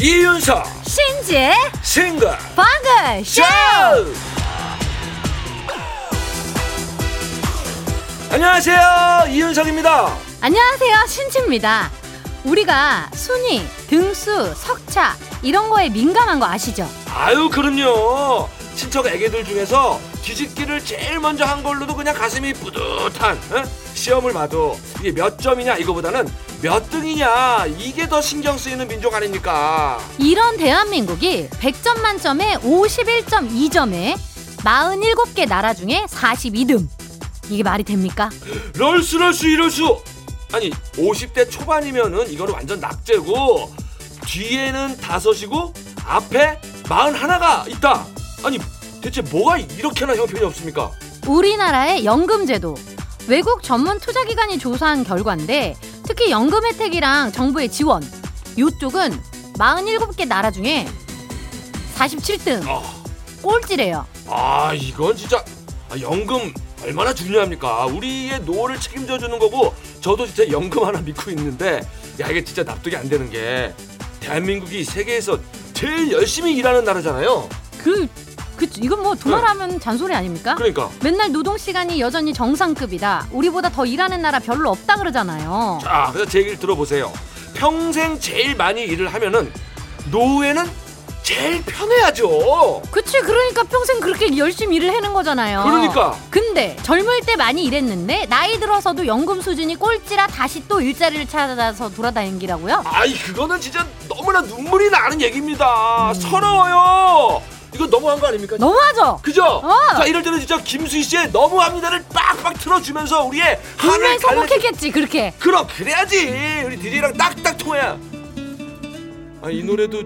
이윤석 신지의 싱글 방글 쇼. 안녕하세요 이윤석입니다 안녕하세요 신지입니다. 우리가 순위, 등수, 석차 이런 거에 민감한 거 아시죠? 아유 그럼요 친척 애기들 중에서 뒤집기를 제일 먼저 한 걸로도 그냥 가슴이 뿌듯한 어? 시험을 봐도 이게 몇 점이냐 이거보다는 몇 등이냐 이게 더 신경 쓰이는 민족 아닙니까 이런 대한민국이 100점 만점에 51.2점에 47개 나라 중에 42등. 이게 말이 됩니까? 럴수 럴수 이럴수 아니 50대 초반이면은 이거는 완전 낙제고 뒤에는 다섯이고 앞에 41가 있다 아니 대체 뭐가 이렇게나 형편이 없습니까? 우리나라의 연금제도. 외국 전문 투자기관이 조사한 결과인데 특히 연금 혜택이랑 정부의 지원 요쪽은 47개 나라 중에 47등 아, 꼴찌래요. 아 이건 진짜 아, 연금 얼마나 중요합니까? 우리의 노후를 책임져 주는 거고 저도 진짜 연금 하나 믿고 있는데 야 이게 진짜 납득이 안 되는 게 대한민국이 세계에서 제일 열심히 일하는 나라잖아요. 그, 그 이건 뭐 두말하면 잔소리 아닙니까? 그러니까 맨날 노동 시간이 여전히 정상급이다. 우리보다 더 일하는 나라 별로 없다 그러잖아요. 자, 그래서 제 얘기를 들어보세요. 평생 제일 많이 일을 하면은 노후에는 제일 편해야죠. 그치 그러니까 평생 그렇게 열심히 일을 해는 거잖아요. 그러니까. 근데 젊을 때 많이 일했는데 나이 들어서도 연금 수준이 꼴찌라 다시 또 일자리를 찾아서 돌아다니기라고요? 아이 그거는 진짜 너무나 눈물이 나는 음. 얘기입니다. 서러워요. 이거 너무한 거 아닙니까? 너무하죠? 그죠? 어. 자 이럴 때는 진짜 김수희 씨의 너무합니다를 빡빡 틀어주면서 우리의 분명히 성공했겠지 그렇게. 그럼 그래야지 우리 DJ랑 딱딱 통해야. 아이 노래도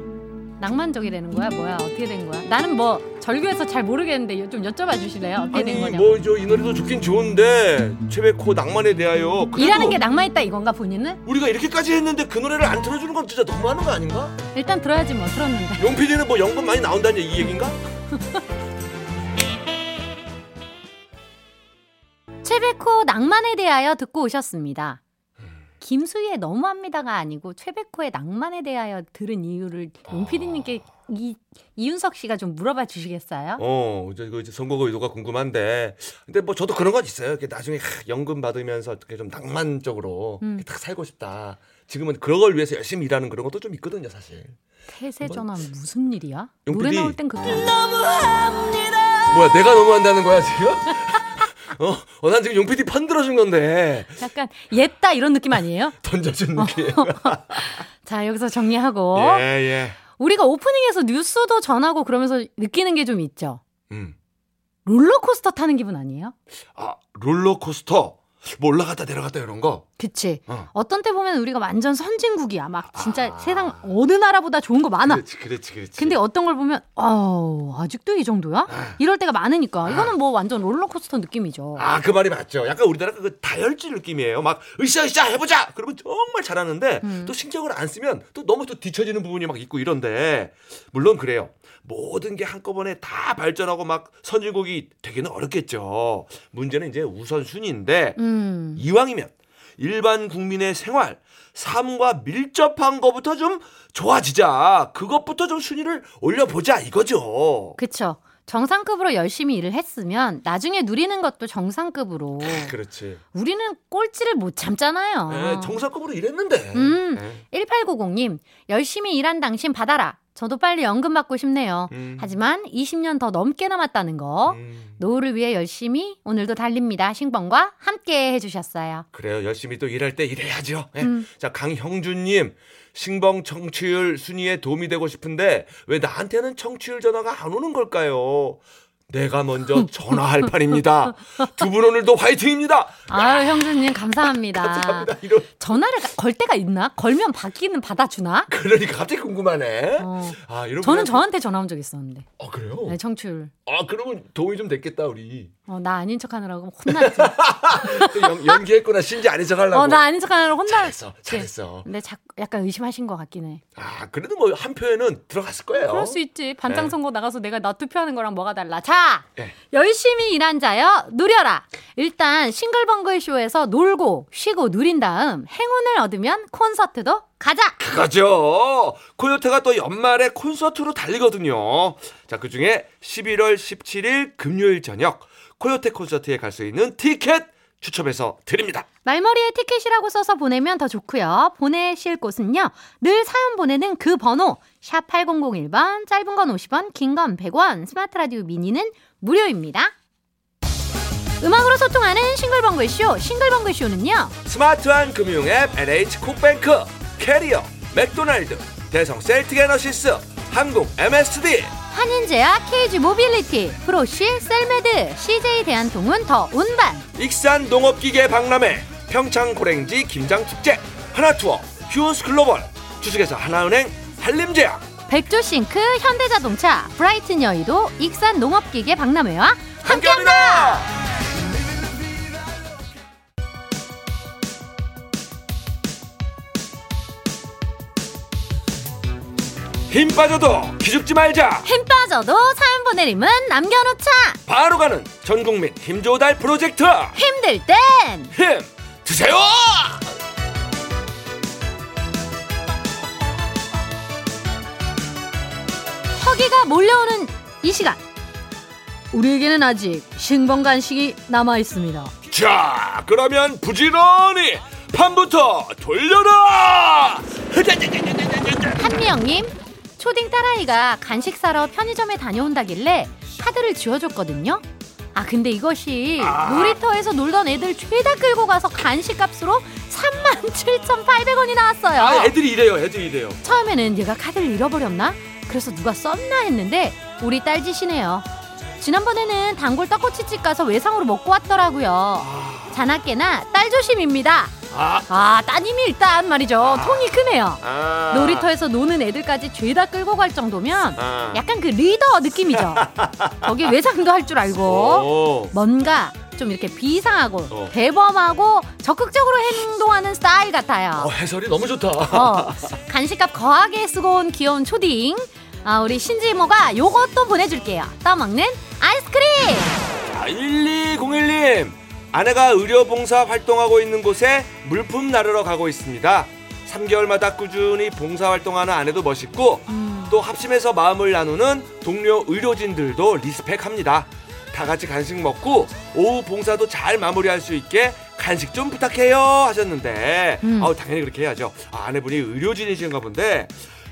낭만적이라는 거야 뭐야 어떻게 된 거야? 나는 뭐 절교해서 잘 모르겠는데 좀 여쭤봐 주실래요? 어떻게 아니 거냐고. 뭐저 이 노래도 좋긴 좋은데 최백호 낭만에 대하여 일하는 게 낭만 있다 이건가 본인은? 우리가 이렇게까지 했는데 그 노래를 안 틀어주는 건 진짜 너무하는 거 아닌가? 일단 들어야지 뭐 들었는데. 용 PD는 뭐 연금 많이 나온다는 이 얘긴가? 최백호 낭만에 대하여 듣고 오셨습니다. 김수희의 너무합니다가 아니고 최백호의 낭만에 대하여 들은 이유를 용 PD님께 이 이윤석 씨가 좀 물어봐 주시겠어요? 어, 이제 그 이제 선거가 의도가 궁금한데, 근데 뭐 저도 그런 건 있어요. 이렇게 나중에 하, 연금 받으면서 어떻게 좀 낭만적으로 음. 딱 살고 싶다. 지금은 그런 걸 위해서 열심히 일하는 그런 것도 좀 있거든요, 사실. 태세 전환 무슨 일이야? 용 노래 PD. 나올 땐 그렇게 안 뭐야, 내가 너무한다는 거야 지금? 어, 어, 난 지금 용 PD 편 들어준 건데 약간 옛다 이런 느낌 아니에요? 던져준 느낌. 자 여기서 정리하고 예, 예. 우리가 오프닝에서 뉴스도 전하고 그러면서 느끼는 게 좀 있죠. 음. 롤러코스터 타는 기분 아니에요? 아, 롤러코스터. 뭐 올라갔다 내려갔다 이런 거. 그치. 어. 어떤 때 보면 우리가 완전 선진국이야. 막 진짜 아. 세상 어느 나라보다 좋은 거 많아. 그렇지, 그렇지, 그렇지. 근데 어떤 걸 보면 아우 아직도 이 정도야? 이럴 때가 많으니까 이거는 뭐 완전 롤러코스터 느낌이죠. 아, 그 말이 맞죠. 약간 우리나라 그 다혈질 느낌이에요. 막 으쌰으쌰 해보자. 그러면 정말 잘하는데 음. 또 신경을 안 쓰면 또 너무 또 뒤처지는 부분이 막 있고 이런데 물론 그래요. 모든 게 한꺼번에 다 발전하고 막 선진국이 되기는 어렵겠죠. 문제는 이제 우선 순위인데 음. 이왕이면 일반 국민의 생활, 삶과 밀접한 거부터 좀 좋아지자. 그것부터 좀 순위를 올려보자 이거죠. 그쵸. 정상급으로 열심히 일을 했으면 나중에 누리는 것도 정상급으로. 그렇지. 우리는 꼴찌를 못 참잖아요. 네, 정상급으로 일했는데. 어. 음. 네. 1890님, 열심히 일한 당신 받아라. 저도 빨리 연금 받고 싶네요. 음. 하지만 20년 더 넘게 남았다는 거. 음. 노후를 위해 열심히 오늘도 달립니다. 신봉과 함께 해주셨어요. 그래요. 열심히 또 일할 때 일해야죠. 예. 음. 자, 강형준님. 신봉 청취율 순위에 도움이 되고 싶은데 왜 나한테는 청취율 전화가 안 오는 걸까요? 내가 먼저 전화할 판입니다. 두 분 오늘도 화이팅입니다. 아유, 형수님, 감사합니다. 감사합니다. 이런 전화를 걸 때가 있나? 걸면 받기는 받아주나? 그러니까 갑자기 궁금하네. 어. 아, 이런 저는 저한테 전화 온 적 있었는데. 아, 그래요? 네, 청취율. 아, 그러면 도움이 좀 됐겠다, 우리. 어, 나 아닌 척 하느라고 혼났지. 연, 연기했구나. 신지 아닌 척 하려고. 어, 나 아닌 척 하느라고 혼나. 잘했어. 잘했어. 근데 자, 약간 의심하신 것 같긴 해. 아, 그래도 뭐 한 표에는 들어갔을 거예요. 그럴 수 있지. 반장 네. 선거 나가서 내가 나 투표하는 거랑 뭐가 달라. 자, 자, 예. 열심히 일한 자여 누려라. 일단 싱글벙글 쇼에서 놀고 쉬고 누린 다음 행운을 얻으면 콘서트도 가자. 그거죠. 코요태가 또 연말에 콘서트로 달리거든요. 자, 그 중에 11월 17일 금요일 저녁 코요태 콘서트에 갈 수 있는 티켓 추첨해서 드립니다. 말머리에 티켓이라고 써서 보내면 더 좋고요. 보내실 곳은요. 늘 사연 보내는 그 번호 샵 8001번 짧은 건 50원 긴 건 100원 스마트 라디오 미니는 무료입니다. 음악으로 소통하는 싱글벙글쇼 싱글벙글쇼는요. 스마트한 금융앱 NH 콕뱅크, 캐리어, 맥도날드, 대성 셀틱에너시스, 한국 MSD, 한림제약 KG 모빌리티 프로쉬 셀메드 CJ 대한통운 더 운반 익산 농업기계 박람회, 평창 고랭지 김장축제, 하나투어, 휴스 글로벌, 주식회사 하나은행, 한림제약, 백조싱크 현대자동차 브라이튼 여의도 익산 농업기계 박람회와 함께합니다. 함께합니다. 힘 빠져도 기죽지 말자. 힘 빠져도 사연 보내림은 남겨놓자 바로 가는 전국민 힘조달 프로젝트 힘들 땐 힘 드세요. 허기가 몰려오는 이 시간 우리에게는 아직 싱벙간식이 남아 있습니다. 자, 그러면 부지런히 판부터 돌려라. 한미영님 초딩 딸아이가 간식 사러 편의점에 다녀온다길래 카드를 쥐어줬거든요. 아 근데 이것이 아. 놀이터에서 놀던 애들 죄다 끌고 가서 간식 값으로 37,800원이 나왔어요. 아, 애들이 이래요. 애들이 이래요. 처음에는 얘가 카드를 잃어버렸나? 그래서 누가 썼나 했는데 우리 딸 짓이네요. 지난번에는 단골 떡꼬치집 가서 외상으로 먹고 왔더라고요. 자나깨나 딸 조심입니다. 아, 아 따님이 일단 말이죠. 통이 크네요. 아. 놀이터에서 노는 애들까지 죄다 끌고 갈 정도면 아. 약간 그 리더 느낌이죠. 거기 외상도 할 줄 알고 오. 뭔가 좀 이렇게 비상하고 어. 대범하고 적극적으로 행동하는 스타일 같아요. 어, 해설이 너무 좋다. 어, 간식값 거하게 쓰고 온 귀여운 초딩. 아, 우리 신지 이모가 요것도 보내줄게요. 떠먹는 아이스크림! 자, 1201님. 아내가 의료봉사 활동하고 있는 곳에 물품 나르러 가고 있습니다. 3개월마다 꾸준히 봉사활동하는 아내도 멋있고 음, 또 합심해서 마음을 나누는 동료 의료진들도 리스펙합니다. 다 같이 간식 먹고 오후 봉사도 잘 마무리할 수 있게 간식 좀 부탁해요 하셨는데 음. 아우 당연히 그렇게 해야죠. 아, 아내분이 의료진이신가 본데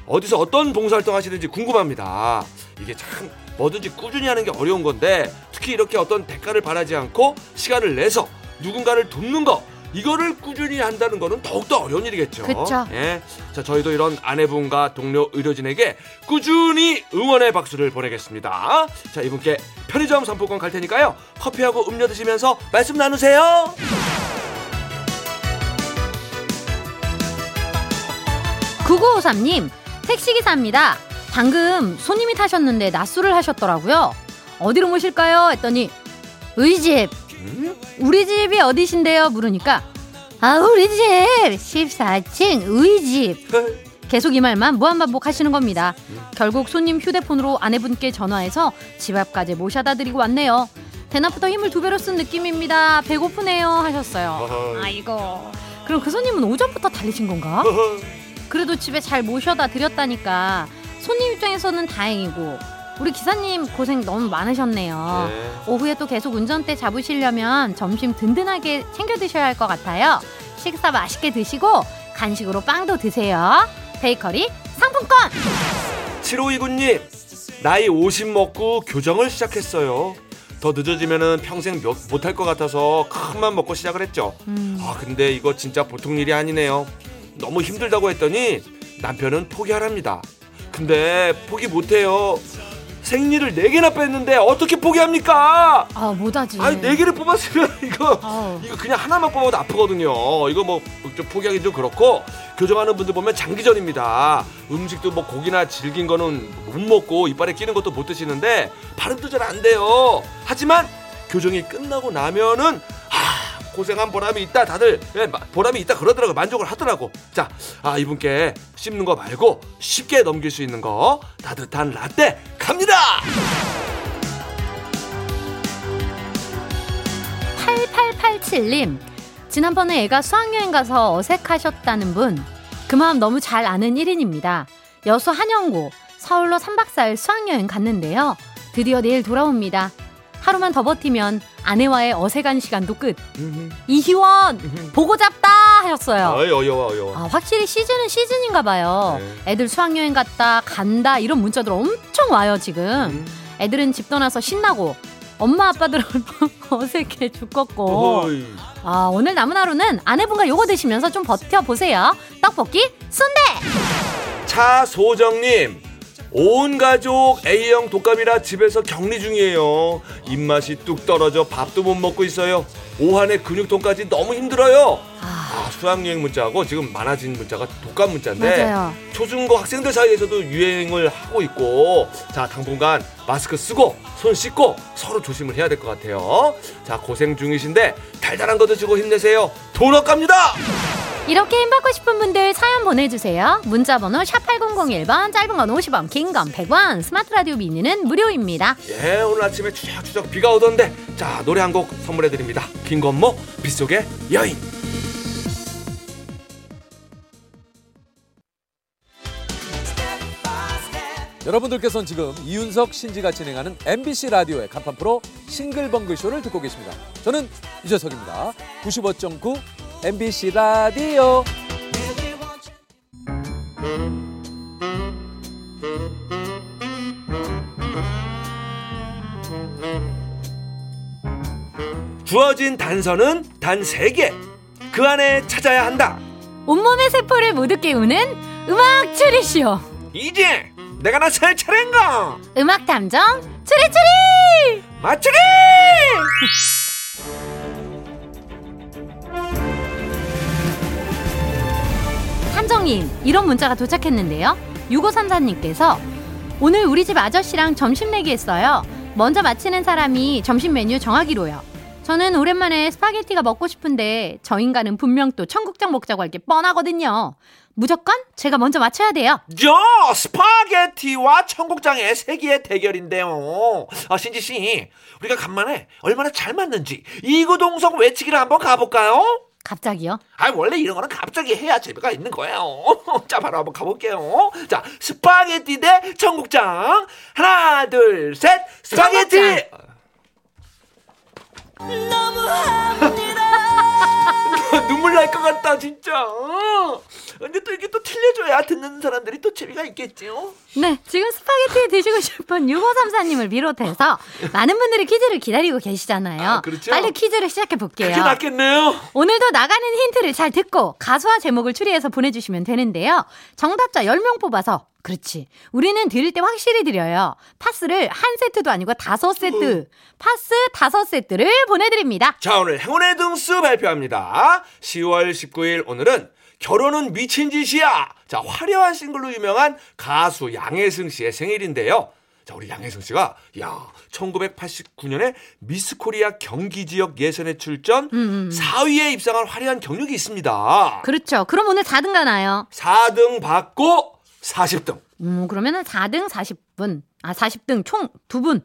어디서 어떤 봉사활동 하시는지 궁금합니다. 이게 참 뭐든지 꾸준히 하는 게 어려운 건데 특히 이렇게 어떤 대가를 바라지 않고 시간을 내서 누군가를 돕는 거 이거를 꾸준히 한다는 거는 더욱더 어려운 일이겠죠. 그쵸. 예. 자, 저희도 이런 아내분과 동료 의료진에게 꾸준히 응원의 박수를 보내겠습니다. 자, 이분께 편의점 상품권 갈 테니까요. 커피하고 음료 드시면서 말씀 나누세요. 9953님, 택시기사입니다. 방금 손님이 타셨는데 낮술을 하셨더라고요. 어디로 모실까요? 했더니, 우리 집. 음? 우리 집이 어디신데요? 물으니까, 아, 우리 집! 14층, 우리 집. 계속 이 말만 무한반복 하시는 겁니다. 결국 손님 휴대폰으로 아내분께 전화해서 집 앞까지 모셔다 드리고 왔네요. 대낮부터 힘을 두 배로 쓴 느낌입니다. 배고프네요. 하셨어요. 아이고. 그럼 그 손님은 오전부터 달리신 건가? 그래도 집에 잘 모셔다 드렸다니까 손님 입장에서는 다행이고 우리 기사님 고생 너무 많으셨네요. 네. 오후에 또 계속 운전대 잡으시려면 점심 든든하게 챙겨 드셔야 할 것 같아요. 식사 맛있게 드시고 간식으로 빵도 드세요. 베이커리 상품권. 7529님 나이 50 먹고 교정을 시작했어요. 더 늦어지면은 평생 몇- 못할 것 같아서 큰맘 먹고 시작을 했죠. 음, 아 근데 이거 진짜 보통 일이 아니네요. 너무 힘들다고 했더니 남편은 포기하랍니다. 근데 포기 못해요. 생리를 네 개나 뺐는데 어떻게 포기합니까? 아 못하지. 아니 네 개를 뽑았으면 이거 아우. 이거 그냥 하나만 뽑아도 아프거든요. 이거 뭐 좀 포기하기 좀 그렇고 교정하는 분들 보면 장기전입니다. 음식도 뭐 고기나 질긴 거는 못 먹고 이빨에 끼는 것도 못 드시는데 발음도 잘 안 돼요. 하지만 교정이 끝나고 나면은 아 고생한 보람이 있다. 다들 예, 보람이 있다 그러더라고. 만족을 하더라고. 자 아 이분께 씹는 거 말고 쉽게 넘길 수 있는 거 따뜻한 라떼 갑니다! 8887님 지난번에 애가 수학여행 가서 어색하셨다는 분 그 마음 너무 잘 아는 1인입니다. 여수 한영고 서울로 3박 4일 수학여행 갔는데요. 드디어 내일 돌아옵니다. 하루만 더 버티면 아내와의 어색한 시간도 끝. 이희원, 보고 잡다! 하셨어요. 어이 어여워 어여워. 아, 확실히 시즌은 시즌인가 봐요. 네. 애들 수학여행 갔다, 간다, 이런 문자들 엄청 와요, 지금. 음. 애들은 집 떠나서 신나고, 엄마 아빠들은 어색해 죽겠고. 어이. 아, 오늘 남은 하루는 아내분과 요거 드시면서 좀 버텨 보세요. 떡볶이 순대! 차소정님 온 가족 A형 독감이라 집에서 격리 중이에요. 입맛이 뚝 떨어져 밥도 못 먹고 있어요. 오한에 근육통까지 너무 힘들어요. 아, 아 수학여행 문자하고 지금 많아진 문자가 독감 문자인데 맞아요. 초중고 학생들 사이에서도 유행을 하고 있고 자 당분간 마스크 쓰고 손 씻고 서로 조심을 해야 될 것 같아요. 자 고생 중이신데 달달한 거 드시고 힘내세요. 도넛 갑니다 이렇게 힘받고 싶은 분들 사연 보내주세요. 문자번호 샵8001번, 짧은 건 50원, 긴 건 100원, 스마트 라디오 미니는 무료입니다. 예, 오늘 아침에 추적추적 비가 오던데 자 노래 한 곡 선물해 드립니다. 김건모 빗속의 여인. 여러분들께서는 지금 이윤석 신지가 진행하는 MBC 라디오의 간판 프로 싱글벙글 쇼를 듣고 계십니다. 저는 유재석입니다. 95.9 MBC 라디오. 주어진 단서는 단 세 개. 그 안에 찾아야 한다. 온몸의 세포를 모두 깨우는 음악 추리쇼. 이제 내가 나설 차례인가? 음악 탐정 추리추리! 맞추리! 탐정님, 이런 문자가 도착했는데요. 6534님께서 오늘 우리 집 아저씨랑 점심 내기 했어요. 먼저 마치는 사람이 점심 메뉴 정하기로요. 저는 오랜만에 스파게티가 먹고 싶은데 저 인간은 분명 또 청국장 먹자고 할 게 뻔하거든요. 무조건 제가 먼저 맞춰야 돼요. 저 스파게티와 청국장의 세기의 대결인데요. 아, 신지 씨, 우리가 간만에 얼마나 잘 맞는지 이구동성 외치기를 한번 가볼까요? 갑자기요? 아 원래 이런 거는 갑자기 해야 재미가 있는 거예요. 자 바로 한번 가볼게요. 자 스파게티 대 청국장 하나 둘 셋 스파게티. 눈물 날 것 같다 진짜. 어. 근데 또 이게 또 틀려줘야 듣는 사람들이 또 재미가 있겠지요. 네, 지금 스파게티 드시고 싶은 6534님을 비롯해서 많은 분들이 퀴즈를 기다리고 계시잖아요. 아, 그렇죠? 빨리 퀴즈를 시작해 볼게요. 그게 낫겠네요. 오늘도 나가는 힌트를 잘 듣고 가수와 제목을 추리해서 보내주시면 되는데요. 정답자 10명 뽑아서 그렇지. 우리는 드릴 때 확실히 드려요. 파스를 한 세트도 아니고 다섯 세트. 파스 다섯 세트를 보내드립니다. 자 오늘 행운의 등수 발표합니다. 10월 19일 오늘은 결혼은 미친 짓이야. 자 화려한 싱글로 유명한 가수 양혜승 씨의 생일인데요. 자 우리 양혜승 씨가 야 1989년에 미스 코리아 경기 지역 예선에 출전 4위에 입상한 화려한 경력이 있습니다. 그렇죠. 그럼 오늘 4등 가나요? 4등 받고 40등. 음, 그러면은 4등 40분. 아, 40등 총 2분.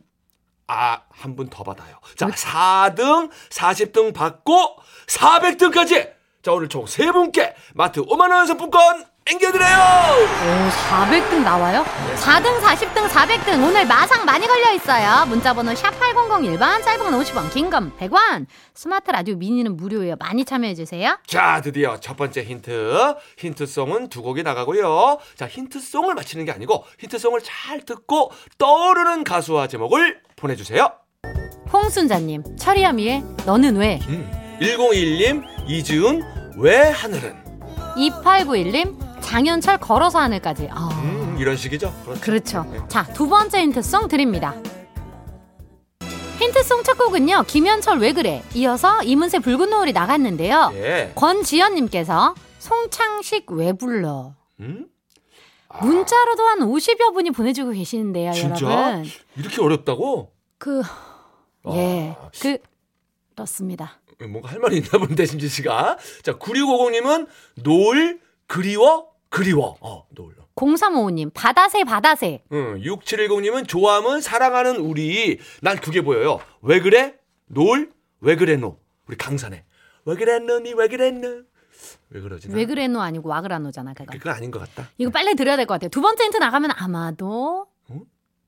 아, 한 분 더 받아요. 자, 4등, 40등 받고 400등까지. 자, 오늘 총 세 분께 마트 5만 원 상품권 앵겨드려요. 오, 400등 나와요? 4등, 40등, 400등. 오늘 마상 많이 걸려 있어요. 문자번호 샵8001번, 짧은 건 50원, 긴 건 100원. 스마트 라디오 미니는 무료예요. 많이 참여해주세요. 자, 드디어 첫 번째 힌트. 힌트송은 두 곡이 나가고요. 자, 힌트송을 맞히는 게 아니고 힌트송을 잘 듣고 떠오르는 가수와 제목을 보내주세요. 홍순자님, 철이야미의 너는 왜? 음. 101님, 이지훈, 왜 하늘은? 2891님, 장현철 걸어서 하늘까지. 아, 음, 이런 식이죠. 그렇죠. 그렇죠. 네. 자, 두 번째 힌트송 드립니다. 힌트송 첫 곡은요, 김현철 왜 그래? 이어서 이문세 붉은 노을이 나갔는데요. 예. 권지연님께서 송창식 왜 불러? 음? 문자로도 한 50여 분이 보내주고 계시는데요, 진짜? 여러분. 이렇게 어렵다고? 그, 예, 와, 그, 그렇습니다. 뭔가 할 말이 있나 본데 신지 씨가 자 9650님은 노을 그리워 그리워 어 노을 0355님, 바다새, 바다새. 응 6710님은 좋아하면 사랑하는 우리 난 그게 보여요 왜 그래 노을 왜 그래 노 우리 강산에 왜 그랬노 니 왜 그랬노 왜 그러지? 나? 왜 그래노 아니고 와 그라노잖아 그거. 그건 아닌 것 같다. 이거 빨리 들어야 될 것 같아요. 두 번째 힌트 나가면 아마도 어?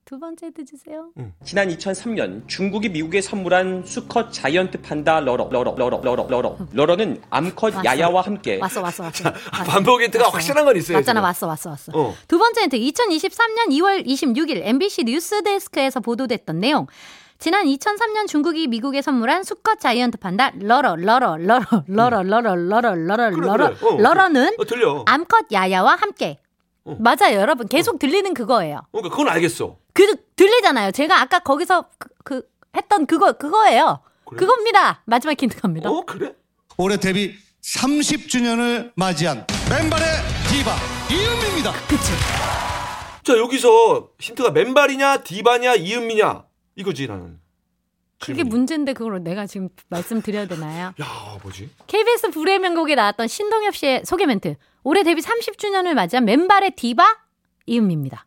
두 번째 힌트 주세요. 지난 2003년 중국이 미국에 선물한 수컷 자이언트 판다 러러 러러 러러 러러 러러 러러는 암컷 왔어. 야야와 함께 왔어 왔어 왔어. 아, 반복 힌트가 왔어. 확실한 건 있어요. 맞잖아 지금. 왔어 왔어 왔어. 어. 두 번째 힌트 2023년 2월 26일 MBC 뉴스데스크에서 보도됐던 내용. 지난 2003년 중국이 미국에 선물한 수컷 자이언트 판다 러러 러러 러러 러러 러러 러러 러러 러러 그래. 어, 러러는 어. 암컷 야야와 함께. 어. 맞아요, 여러분. 계속 들리는 그거예요. 그러니까 그건 알겠어. 그 들리잖아요. 제가 아까 거기서 그, 그 했던 그거 그거예요. 그래? 그겁니다. 마지막 힌트 갑니다. 어 그래? 올해 데뷔 30주년을 맞이한 맨발의 디바 이은미입니다. 그치. 자 여기서 힌트가 맨발이냐 디바냐 이은미냐 이거지 나는. 그게 질문이. 문제인데 그걸 내가 지금 말씀드려야 되나요? 야 뭐지? KBS 불의 명곡에 나왔던 신동엽 씨의 소개 멘트. 올해 데뷔 30주년을 맞이한 맨발의 디바 이은미입니다.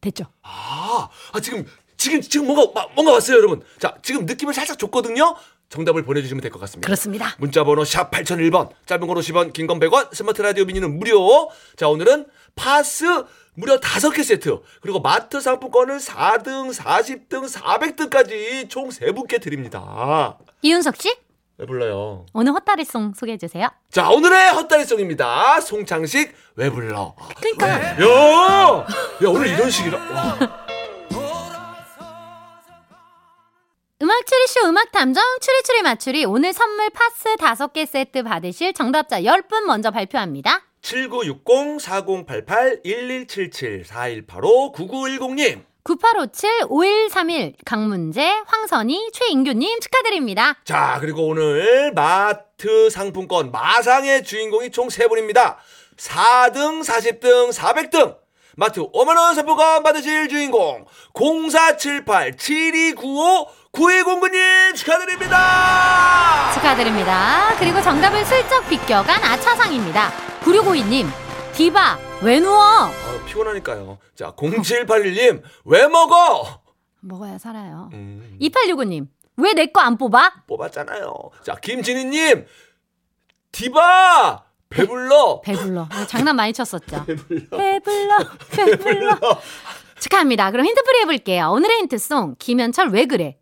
됐죠? 아, 아 지금 지금 지금 뭔가 마- 뭔가 왔어요 여러분. 자 지금 느낌을 살짝 줬거든요. 정답을 보내주시면 될 것 같습니다. 그렇습니다. 문자번호 샵 8001번, 짧은 건 50원, 긴 건 100원, 스마트 라디오 미니는 무료. 자, 오늘은 파스 무려 5개 세트, 그리고 마트 상품권을 4등, 40등, 400등까지 총 3분께 드립니다. 이윤석 씨, 왜 불러요? 오늘 헛다리송 소개해 주세요. 자, 오늘의 헛다리송입니다. 송창식, 왜 불러? 그러니까 야! 야, 오늘 이런 식이라. 와. 음악 추리쇼 음악 탐정 추리추리 맞추리 오늘 선물 파스 5개 세트 받으실 정답자 10분 먼저 발표합니다. 7960-4088-1177-4185-9910님. 9857-5131 강문재, 황선희, 최인규님 축하드립니다. 자, 그리고 오늘 마트 상품권 마상의 주인공이 총 3분입니다. 4등, 40등, 400등. 마트 5만원 상품권 받으실 주인공 0478-7295-9109님 축하드립니다. 축하드립니다. 그리고 정답을 슬쩍 비껴간 아차상입니다. 9652님, 디바, 왜 누워? 아, 피곤하니까요. 자, 0781님 왜 먹어? 먹어야 살아요. 음, 2865님, 왜 내 거 안 뽑아? 뽑았잖아요. 자, 김진희님 디바 배불러. 배불러. 아, 장난 많이 쳤었죠. 배불러. 배불러. 축하합니다. 그럼 힌트풀이 해볼게요. 오늘의 힌트송, 김현철 왜 그래?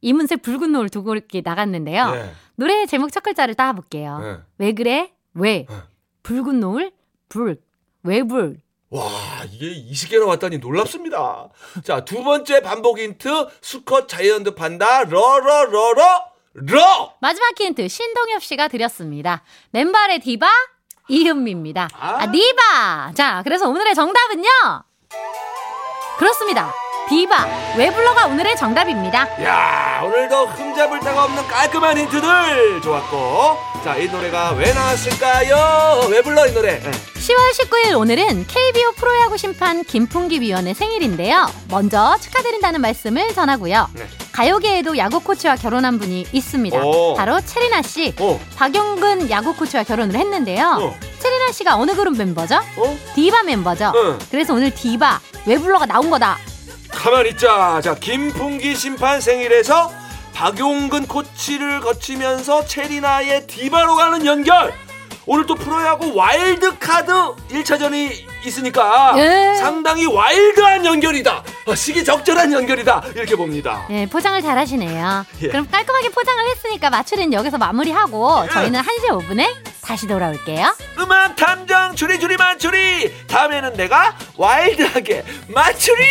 이문세 붉은 노을 두고 이렇게 나갔는데요. 네. 노래 제목 첫 글자를 따볼게요. 네. 왜 그래? 왜? 네. 붉은 노을? 불. 왜 불? 와, 이게 20개나 왔다니 놀랍습니다. 자, 두 번째 반복 힌트, 수컷 자이언트 판다, 러러러러, 러! 마지막 힌트 신동엽 씨가 드렸습니다. 맨발의 디바 이은미입니다. 아. 아, 디바. 자, 그래서 오늘의 정답은요. 그렇습니다. 디바 왜 불러가 오늘의 정답입니다. 야, 오늘도 흠잡을 데가 없는 깔끔한 힌트들 좋았고. 자, 이 노래가 왜 나왔을까요? 왜 불러, 이 노래? 네. 10월 19일 오늘은 KBO 프로야구 심판 김풍기 위원의 생일인데요. 먼저 축하드린다는 말씀을 전하고요. 네. 가요계에도 야구 코치와 결혼한 분이 있습니다. 오. 바로 체리나 씨. 어, 박용근 야구 코치와 결혼을 했는데요. 어. 체리나 씨가 어느 그룹 멤버죠? 어? 디바 멤버죠. 응. 그래서 오늘 디바 왜 불러가 나온 거다. 가만히 있자. 자, 김풍기 심판 생일에서 박용근 코치를 거치면서 체리나의 디바로 가는 연결. 오늘 또 프로야구 와일드카드 1차전이 있으니까 예. 상당히 와일드한 연결이다. 어, 시기 적절한 연결이다. 이렇게 봅니다. 네, 포장을 잘 하시네요. 예. 그럼 깔끔하게 포장을 했으니까 마추리는 여기서 마무리하고 저희는 1시 5분에 다시 돌아올게요. 음악 탐정 추리추리 만추리 다음에는 내가 와일드하게 만추리